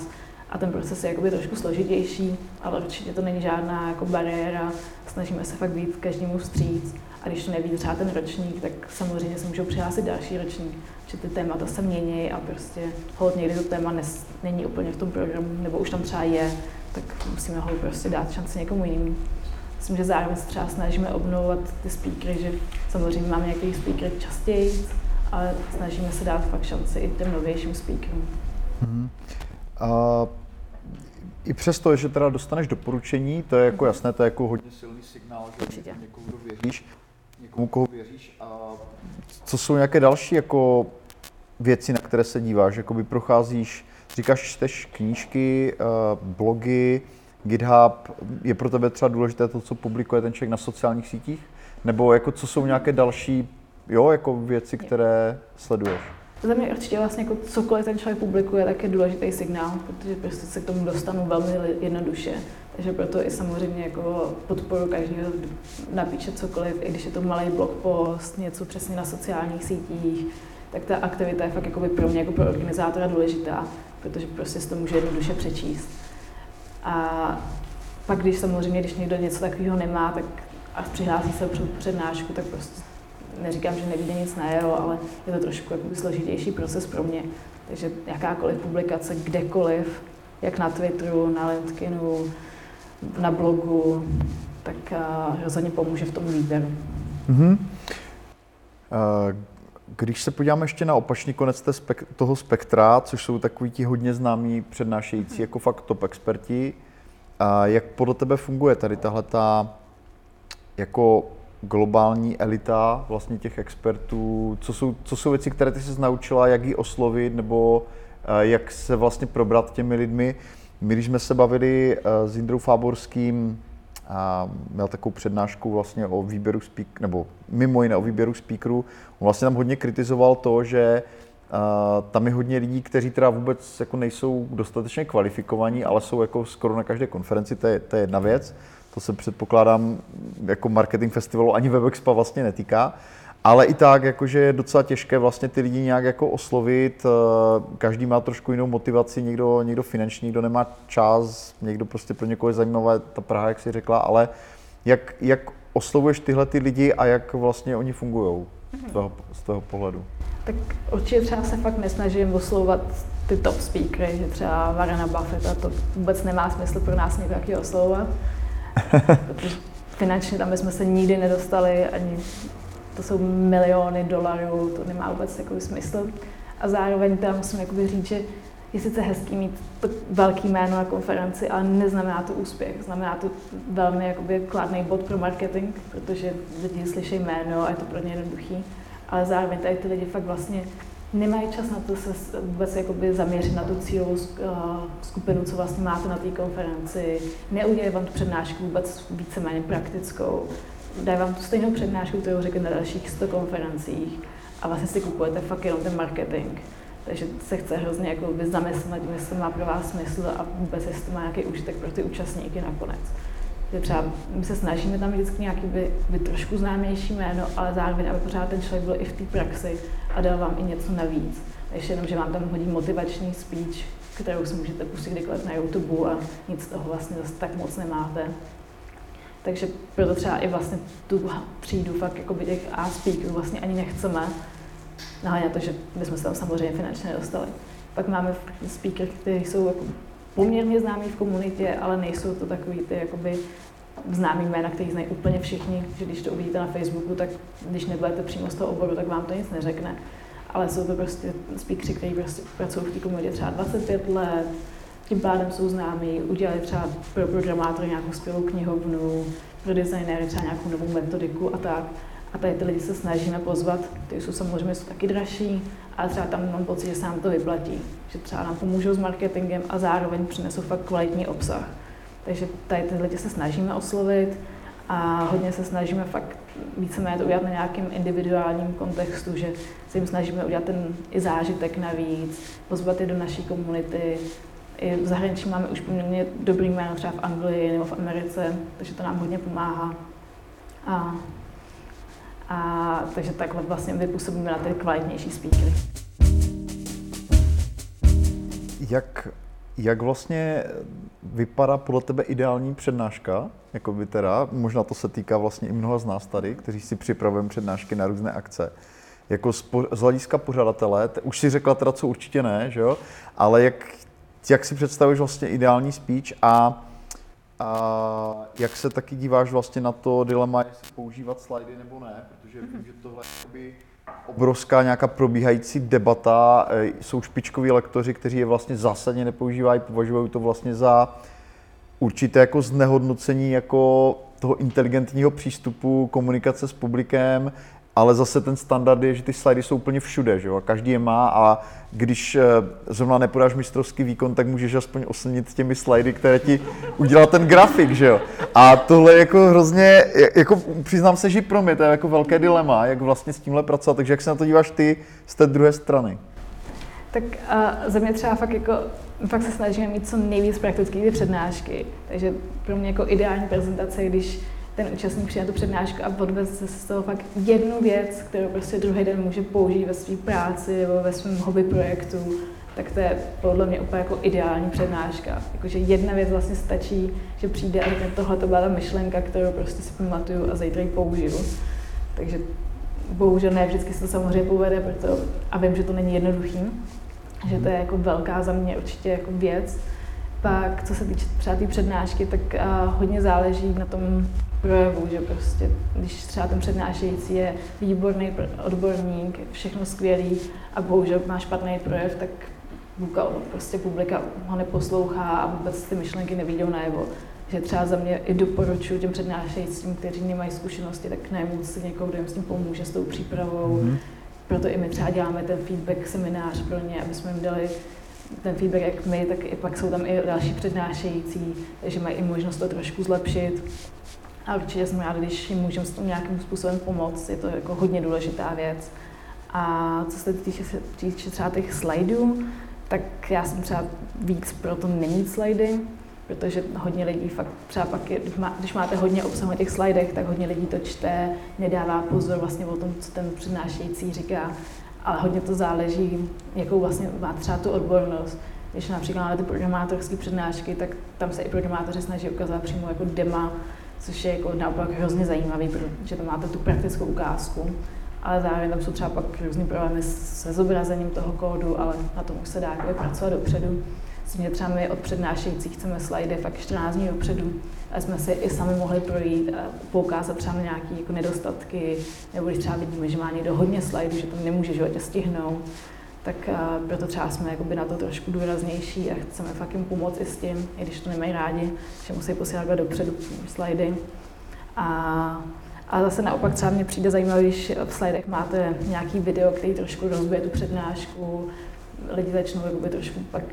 A ten proces je jakoby trošku složitější, ale určitě to není žádná jako bariéra. Snažíme se fakt být každému vstříc. A když to neví třeba ten ročník, tak samozřejmě se můžou přihlásit další ročník. Že ty témata se mění a prostě hold někdy to téma nes, není úplně v tom programu, nebo už tam třeba je, tak musíme ho prostě dát šanci někomu jinému. Myslím, že zároveň se třeba snažíme obnovovat ty speakery, že samozřejmě máme nějaký speaker častěji, ale snažíme se dát fakt šanci i těm novějším speakerům. Mm-hmm. Uh, I přesto, že teda dostaneš doporučení, to je jako mm-hmm. jasné, to je jako hodně silný signál, že Určitě. někomu, kdo věříš, někomu, koho věříš. A co jsou nějaké další jako věci, na které se díváš? Jakoby procházíš, říkáš, čteš knížky, uh, blogy, GitHub, je pro tebe třeba důležité to, co publikuje ten člověk na sociálních sítích? Nebo jako co jsou nějaké další jo, jako věci, které sleduješ? Za mě určitě vlastně jako cokoliv ten člověk publikuje, tak je důležitý signál, protože prostě se k tomu dostanu velmi jednoduše. Takže proto i samozřejmě jako podporu každého napíše cokoliv, i když je to malý blog post, něco přesně na sociálních sítích, tak ta aktivita je fakt jako pro mě jako pro organizátora důležitá, protože prostě si to může jednoduše přečíst. A pak když samozřejmě, když někdo něco takového nemá, tak a přihlásí se před přednášku, tak prostě neříkám, že nevíde nic na jeho, ale je to trošku jakoby složitější proces pro mě. Takže jakákoliv publikace kdekoliv, jak na Twitteru, na LinkedInu, na blogu, tak rozhodně pomůže v tom výběru. Mm-hmm. Uh, když se podíváme ještě na opačný konec toho spektra, což jsou takový ti hodně známí přednášející, jako fakt top experti, a jak podle tebe funguje tady tahle ta jako globální elita vlastně těch expertů? Co jsou, co jsou věci, které ty jsi naučila, jak ji oslovit, nebo jak se vlastně probrat těmi lidmi? My, když jsme se bavili s Jindrou Fáborským, a měl takovou přednášku vlastně o výběru speak, nebo mimo jiné o výběru speakerů. On vlastně tam hodně kritizoval to, že uh, tam je hodně lidí, kteří teda vůbec jako nejsou dostatečně kvalifikovaní, ale jsou jako skoro na každé konferenci, to je, to je jedna věc. To se předpokládám jako marketing festivalu ani Webexpa vlastně netýká. Ale i tak, jakože je docela těžké vlastně ty lidi nějak jako oslovit. Eh, každý má trošku jinou motivaci, někdo, někdo finanční, někdo nemá čas, někdo prostě pro někoho je zajímavá ta Praha, jak si řekla, ale jak, jak oslovuješ tyhle ty lidi a jak vlastně oni fungují z toho, z toho pohledu? Tak určitě třeba se fakt nesnažím oslovovat ty top speakery, že třeba Varena Buffetta, to vůbec nemá smysl pro nás někoho oslovovat, finančně tam jsme se nikdy nedostali, ani to jsou miliony dolarů, to nemá vůbec takový smysl. A zároveň tam musím říct, že je sice hezký mít to velký jméno na konferenci, ale neznamená to úspěch. Znamená to velmi jakoby kladný bod pro marketing, protože lidi slyší jméno a je to pro ně jednoduchý. Ale zároveň tady ty lidi fakt vlastně nemají čas na to se vůbec jakoby zaměřit na tu cílovou eh, skupinu, co vlastně máte na té konferenci. Neudělají vám tu přednášku vůbec víceméně praktickou dají vám tu stejnou přednášku, kterou řekli na dalších 100 konferencích a vlastně si kupujete fakt jenom ten marketing. Takže se chce hrozně jako zamyslet jestli to má pro vás smysl a vůbec jestli to má nějaký užitek pro ty účastníky nakonec. Že třeba my se snažíme tam vždycky nějaký by, by trošku známější jméno, ale zároveň, aby pořád ten člověk byl i v té praxi a dal vám i něco navíc. Ještě jenom, že vám tam hodí motivační speech, kterou si můžete pustit kdykoliv na YouTube a nic z toho vlastně zase tak moc nemáte. Takže proto třeba i vlastně tu třídu fakt jako by těch A speakerů vlastně ani nechceme, nehledě na to, že bychom se tam samozřejmě finančně nedostali. Pak máme speaker, kteří jsou jako poměrně známí v komunitě, ale nejsou to takový ty jakoby známý jména, který znají úplně všichni, že když to uvidíte na Facebooku, tak když nebudete přímo z toho oboru, tak vám to nic neřekne. Ale jsou to prostě speakeři, kteří prostě pracují v té komunitě třeba 25 let, tím pádem jsou známí, udělali třeba pro programátory nějakou skvělou knihovnu, pro designéry třeba nějakou novou metodiku a tak. A tady ty lidi se snažíme pozvat, ty jsou samozřejmě jsou taky dražší, ale třeba tam mám pocit, že se nám to vyplatí, že třeba nám pomůžou s marketingem a zároveň přinesou fakt kvalitní obsah. Takže tady ty lidi se snažíme oslovit a hodně se snažíme fakt víceméně to udělat na nějakém individuálním kontextu, že se jim snažíme udělat ten i zážitek navíc, pozvat je do naší komunity, i v zahraničí máme už poměrně dobrý jméno třeba v Anglii nebo v Americe, takže to nám hodně pomáhá. A, A takže takhle vlastně vypůsobíme na ty kvalitnější speakery. Jak, jak vlastně vypadá podle tebe ideální přednáška? Jakoby teda, možná to se týká vlastně i mnoha z nás tady, kteří si připravujeme přednášky na různé akce. Jako z, po, z hlediska pořadatele, t- už si řekla teda, co určitě ne, že jo? Ale jak, jak si představuješ vlastně ideální speech a, a jak se taky díváš vlastně na to dilema, jestli používat slajdy nebo ne, protože vím, že tohle je obrovská nějaká probíhající debata. E, Jsou špičkoví lektoři, kteří je vlastně zásadně nepoužívají, považují to vlastně za určité jako znehodnocení jako toho inteligentního přístupu komunikace s publikem, ale zase ten standard je, že ty slajdy jsou úplně všude, že jo? každý je má a když e, zrovna nepodáš mistrovský výkon, tak můžeš aspoň oslnit těmi slajdy, které ti udělal ten grafik, že jo. A tohle je jako hrozně, jako přiznám se, že pro mě to je jako velké dilema, jak vlastně s tímhle pracovat, takže jak se na to díváš ty z té druhé strany? Tak a za mě třeba fakt jako, fakt se snažíme mít co nejvíc praktické ty přednášky. Takže pro mě jako ideální prezentace, když ten účastník přijde tu přednášku a odveze z toho fakt jednu věc, kterou prostě druhý den může použít ve své práci nebo ve svém hobby projektu, tak to je podle mě úplně jako ideální přednáška. Jakože jedna věc vlastně stačí, že přijde a řekne, tohle to byla ta myšlenka, kterou prostě si pamatuju a zítra ji použiju. Takže bohužel ne vždycky se to samozřejmě povede, proto, a vím, že to není jednoduchý, že to je jako velká za mě určitě jako věc. Pak, co se týče třeba té přednášky, tak uh, hodně záleží na tom projevu, že prostě, když třeba ten přednášející je výborný odborník, všechno skvělý a bohužel má špatný projev, tak prostě publika ho neposlouchá a vůbec ty myšlenky nevidí najevo. Že třeba za mě i doporučuji těm přednášejícím, kteří nemají zkušenosti, tak najmout si někoho, kdo jim s tím pomůže, s tou přípravou. Mm-hmm. Proto i my třeba děláme ten feedback seminář pro ně, aby jsme jim dali ten feedback jak my, tak i pak jsou tam i další přednášející, takže mají i možnost to trošku zlepšit. A určitě jsem ráda, když jim můžeme s tím nějakým způsobem pomoct, je to jako hodně důležitá věc. A co se týče, týče třeba těch slajdů, tak já jsem třeba víc pro to nemít slajdy, protože hodně lidí fakt třeba pak, je, když máte hodně obsahu na těch slajdech, tak hodně lidí to čte, nedává pozor vlastně o tom, co ten přednášející říká, ale hodně to záleží, jakou vlastně má třeba tu odbornost. Když například máte ty programátorské přednášky, tak tam se i programátoři snaží ukázat přímo jako dema, což je jako naopak hrozně zajímavý, protože tam máte tu praktickou ukázku, ale zároveň tam jsou třeba pak různý problémy se zobrazením toho kódu, ale na tom už se dá jako pracovat dopředu. Myslím, že třeba my od přednášejících chceme slajdy fakt 14 dní dopředu, a jsme si i sami mohli projít a poukázat třeba na nějaké jako nedostatky, nebo když třeba vidíme, že má někdo hodně slajdů, že to nemůže životě stihnout, tak uh, proto třeba jsme jakoby na to trošku důraznější a chceme fakt jim pomoct i s tím, i když to nemají rádi, že musí posílat dopředu slajdy. A, a zase naopak třeba mě přijde zajímavé, když v slidech máte nějaký video, který trošku rozbije tu přednášku, lidi začnou jakoby trošku pak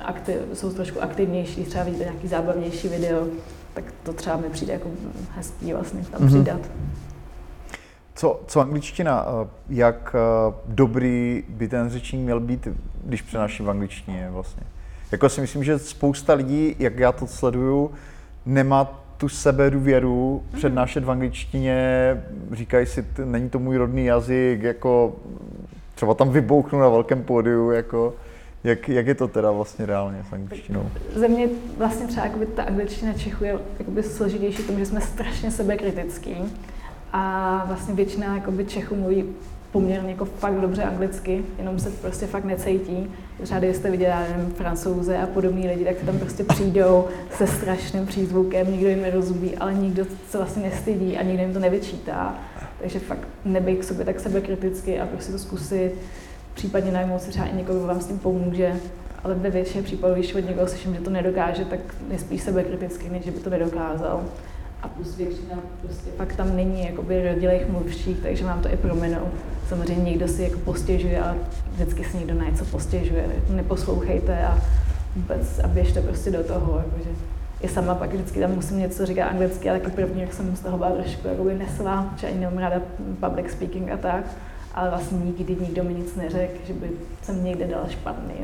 aktiv, jsou trošku aktivnější, třeba vidíte nějaký zábavnější video, tak to třeba mi přijde jako hezký vlastně tam mm-hmm. přidat. Co, co angličtina? Eh, jak eh, dobrý by ten řečník měl být, když přenáší v angličtině vlastně? Jako si myslím, že spousta lidí, jak já to sleduju, nemá tu sebedůvěru mm-hmm. přednášet v angličtině, říkají si, není to můj rodný jazyk, jako třeba tam vybouchnu na velkém pódiu, jako jak, jak je to teda vlastně reálně s angličtinou? Ze mě vlastně třeba jakoby ta angličtina Čechu je jakoby složitější v tom, že jsme strašně sebekritický a vlastně většina jakoby Čechů mluví poměrně jako fakt dobře anglicky, jenom se prostě fakt necítí. Třeba když jste viděli, nevím, francouze a podobní lidi, tak tam prostě přijdou se strašným přízvukem, nikdo jim nerozumí, ale nikdo se vlastně nestydí a nikdo jim to nevyčítá. Takže fakt nebej k sobě tak sebekriticky a prostě to zkusit případně najmout si třeba i někoho, kdo vám s tím pomůže, ale ve většině případů, když od někoho slyším, že to nedokáže, tak je spíš sebekritický, než že by to nedokázal. A plus většina prostě fakt tam není jakoby rodilých mluvčích, takže vám to i prominou. Samozřejmě někdo si jako postěžuje, ale vždycky si někdo na něco postěžuje. Neposlouchejte a vůbec a běžte prostě do toho. Jakože je sama pak vždycky tam musím něco říkat anglicky, ale taky první, jak jsem z toho byla trošku jakoby nesla, že ani nemám ráda public speaking a tak ale vlastně nikdy nikdo mi nic neřekl, že by jsem někde dala špatný,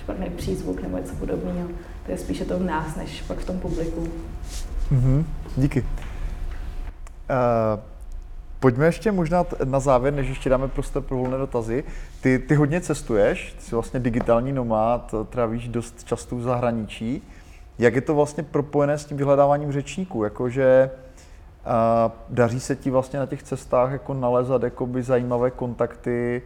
špatný přízvuk nebo něco podobného. To je spíše to v nás, než pak v tom publiku. Mm-hmm. Díky. Uh, Pojďme ještě možná na závěr, než ještě dáme prostor pro volné dotazy. Ty, ty hodně cestuješ, ty jsi vlastně digitální nomád, trávíš dost často v zahraničí. Jak je to vlastně propojené s tím vyhledáváním řečníků? Jakože a daří se ti vlastně na těch cestách jako nalézat jakoby zajímavé kontakty,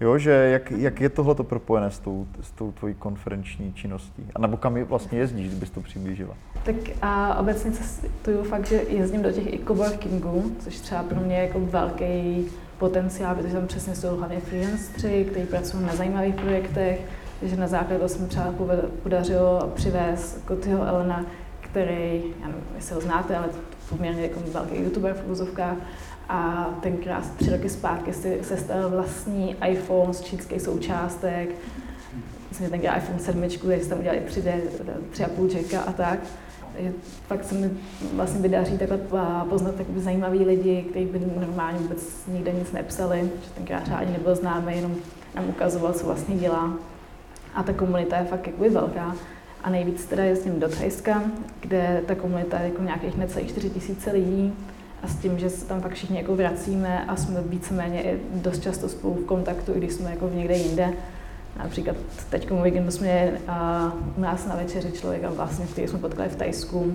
jo, že jak, jak je tohle propojené s tou, s tou tvojí konferenční činností? A nebo kam vlastně jezdíš, kdybys to přiblížila? Tak a obecně cestuju fakt, že jezdím do těch i coworkingů, což třeba pro mě je jako velký potenciál, protože tam přesně jsou hlavně freelanceri, kteří pracují na zajímavých projektech, takže na základě toho se mi třeba podařilo přivést Kotyho Elena, který, já nevím, jestli ho znáte, ale poměrně jako velký youtuber v úzovkách, a tenkrát tři roky zpátky si sestavil vlastní iPhone z čínských součástek, myslím, že tenkrát iPhone 7, kde tam udělali 3D, 3,5 jacka a tak. Takže fakt se mi vlastně vydaří takhle poznat takové zajímavý lidi, kteří by normálně vůbec nikde nic nepsali, že tenkrát ani nebyl známý, jenom nám ukazoval, co vlastně dělá. A ta komunita je fakt jakoby velká. A nejvíc teda jezdím do Thajska, kde ta komunita je jako nějakých necelých 4 tisíce lidí. A s tím, že se tam fakt všichni jako vracíme a jsme víceméně i dost často spolu v kontaktu, i když jsme jako někde jinde. Například teď o víkendu jsme uh, u nás na večeři člověka, vlastně, který jsme potkali v Tajsku.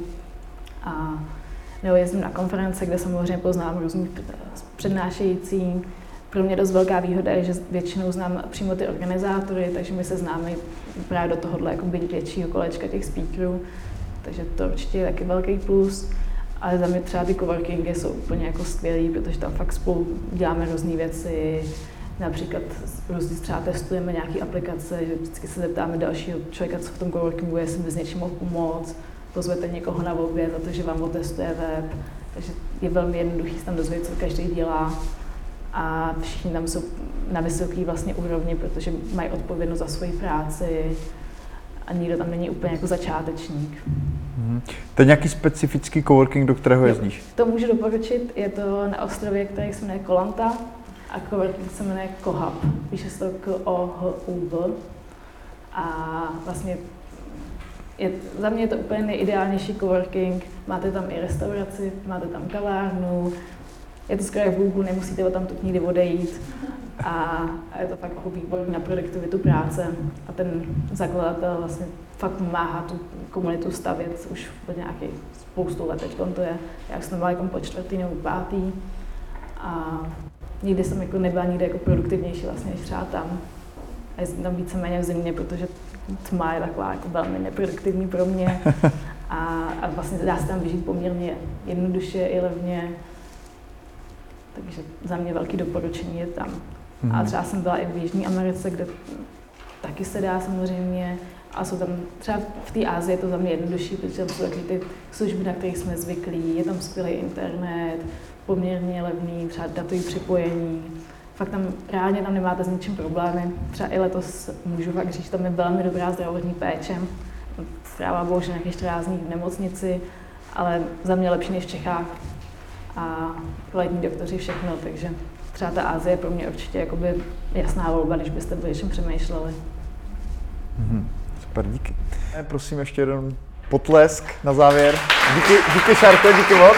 A nebo jezdím na konference, kde samozřejmě poznám různý přednášející. Pro mě dost velká výhoda je, že většinou znám přímo ty organizátory, takže my se známe právě do tohohle jako většího kolečka těch speakerů. Takže to určitě je taky velký plus. Ale za mě třeba ty coworkingy jsou úplně jako skvělý, protože tam fakt spolu děláme různé věci, Například různě třeba testujeme nějaké aplikace, že vždycky se zeptáme dalšího člověka, co v tom coworkingu je, jestli by s něčím mohl pomoct, pozvete někoho na oběd za to, že vám otestuje web, takže je velmi jednoduchý se tam dozvědět, co každý dělá. A všichni tam jsou na vysoké vlastně úrovni, protože mají odpovědnost za svoji práci a nikdo tam není úplně jako začátečník. Mm-hmm. To je nějaký specifický coworking, do kterého jezdíš? To můžu doporučit, je to na ostrově, který se jmenuje Kolanta a coworking se jmenuje Kohab, píše se to k o h u v a vlastně je, za mě je to úplně nejideálnější coworking. Máte tam i restauraci, máte tam kavárnu, je to skoro v Google, nemusíte o tam nikdy odejít a, je to fakt jako výborný na produktivitu práce a ten zakladatel vlastně fakt pomáhá tu komunitu stavět už od nějakých spoustu let, teď to je, jak jsem byla jako po čtvrtý nebo pátý a nikdy jsem jako nebyla nikdy jako produktivnější vlastně než třeba tam. A jsem tam víceméně v zimě, protože tma je taková jako velmi neproduktivní pro mě <laughs> a, a vlastně dá se tam vyžít poměrně jednoduše i levně. Takže za mě velký doporučení je tam. Mm-hmm. A mhm. třeba jsem byla i v Jižní Americe, kde taky se dá samozřejmě. A jsou tam třeba v té Ázii je to za mě jednodušší, protože tam jsou taky ty služby, na kterých jsme zvyklí, je tam skvělý internet, poměrně levný, třeba datový připojení. Fakt tam reálně tam nemáte s ničím problémy. Třeba i letos můžu fakt říct, tam je velmi dobrá zdravotní péče. Strává bohužel nějakých 14 dní v nemocnici, ale za mě lepší než v Čechách. A kvalitní doktoři všechno, takže třeba ta Ázie je pro mě určitě jakoby jasná volba, když byste o něčem přemýšleli. Mm-hmm. Super, díky. Prosím ještě jeden potlesk na závěr. Díky, díky Šárko, díky moc.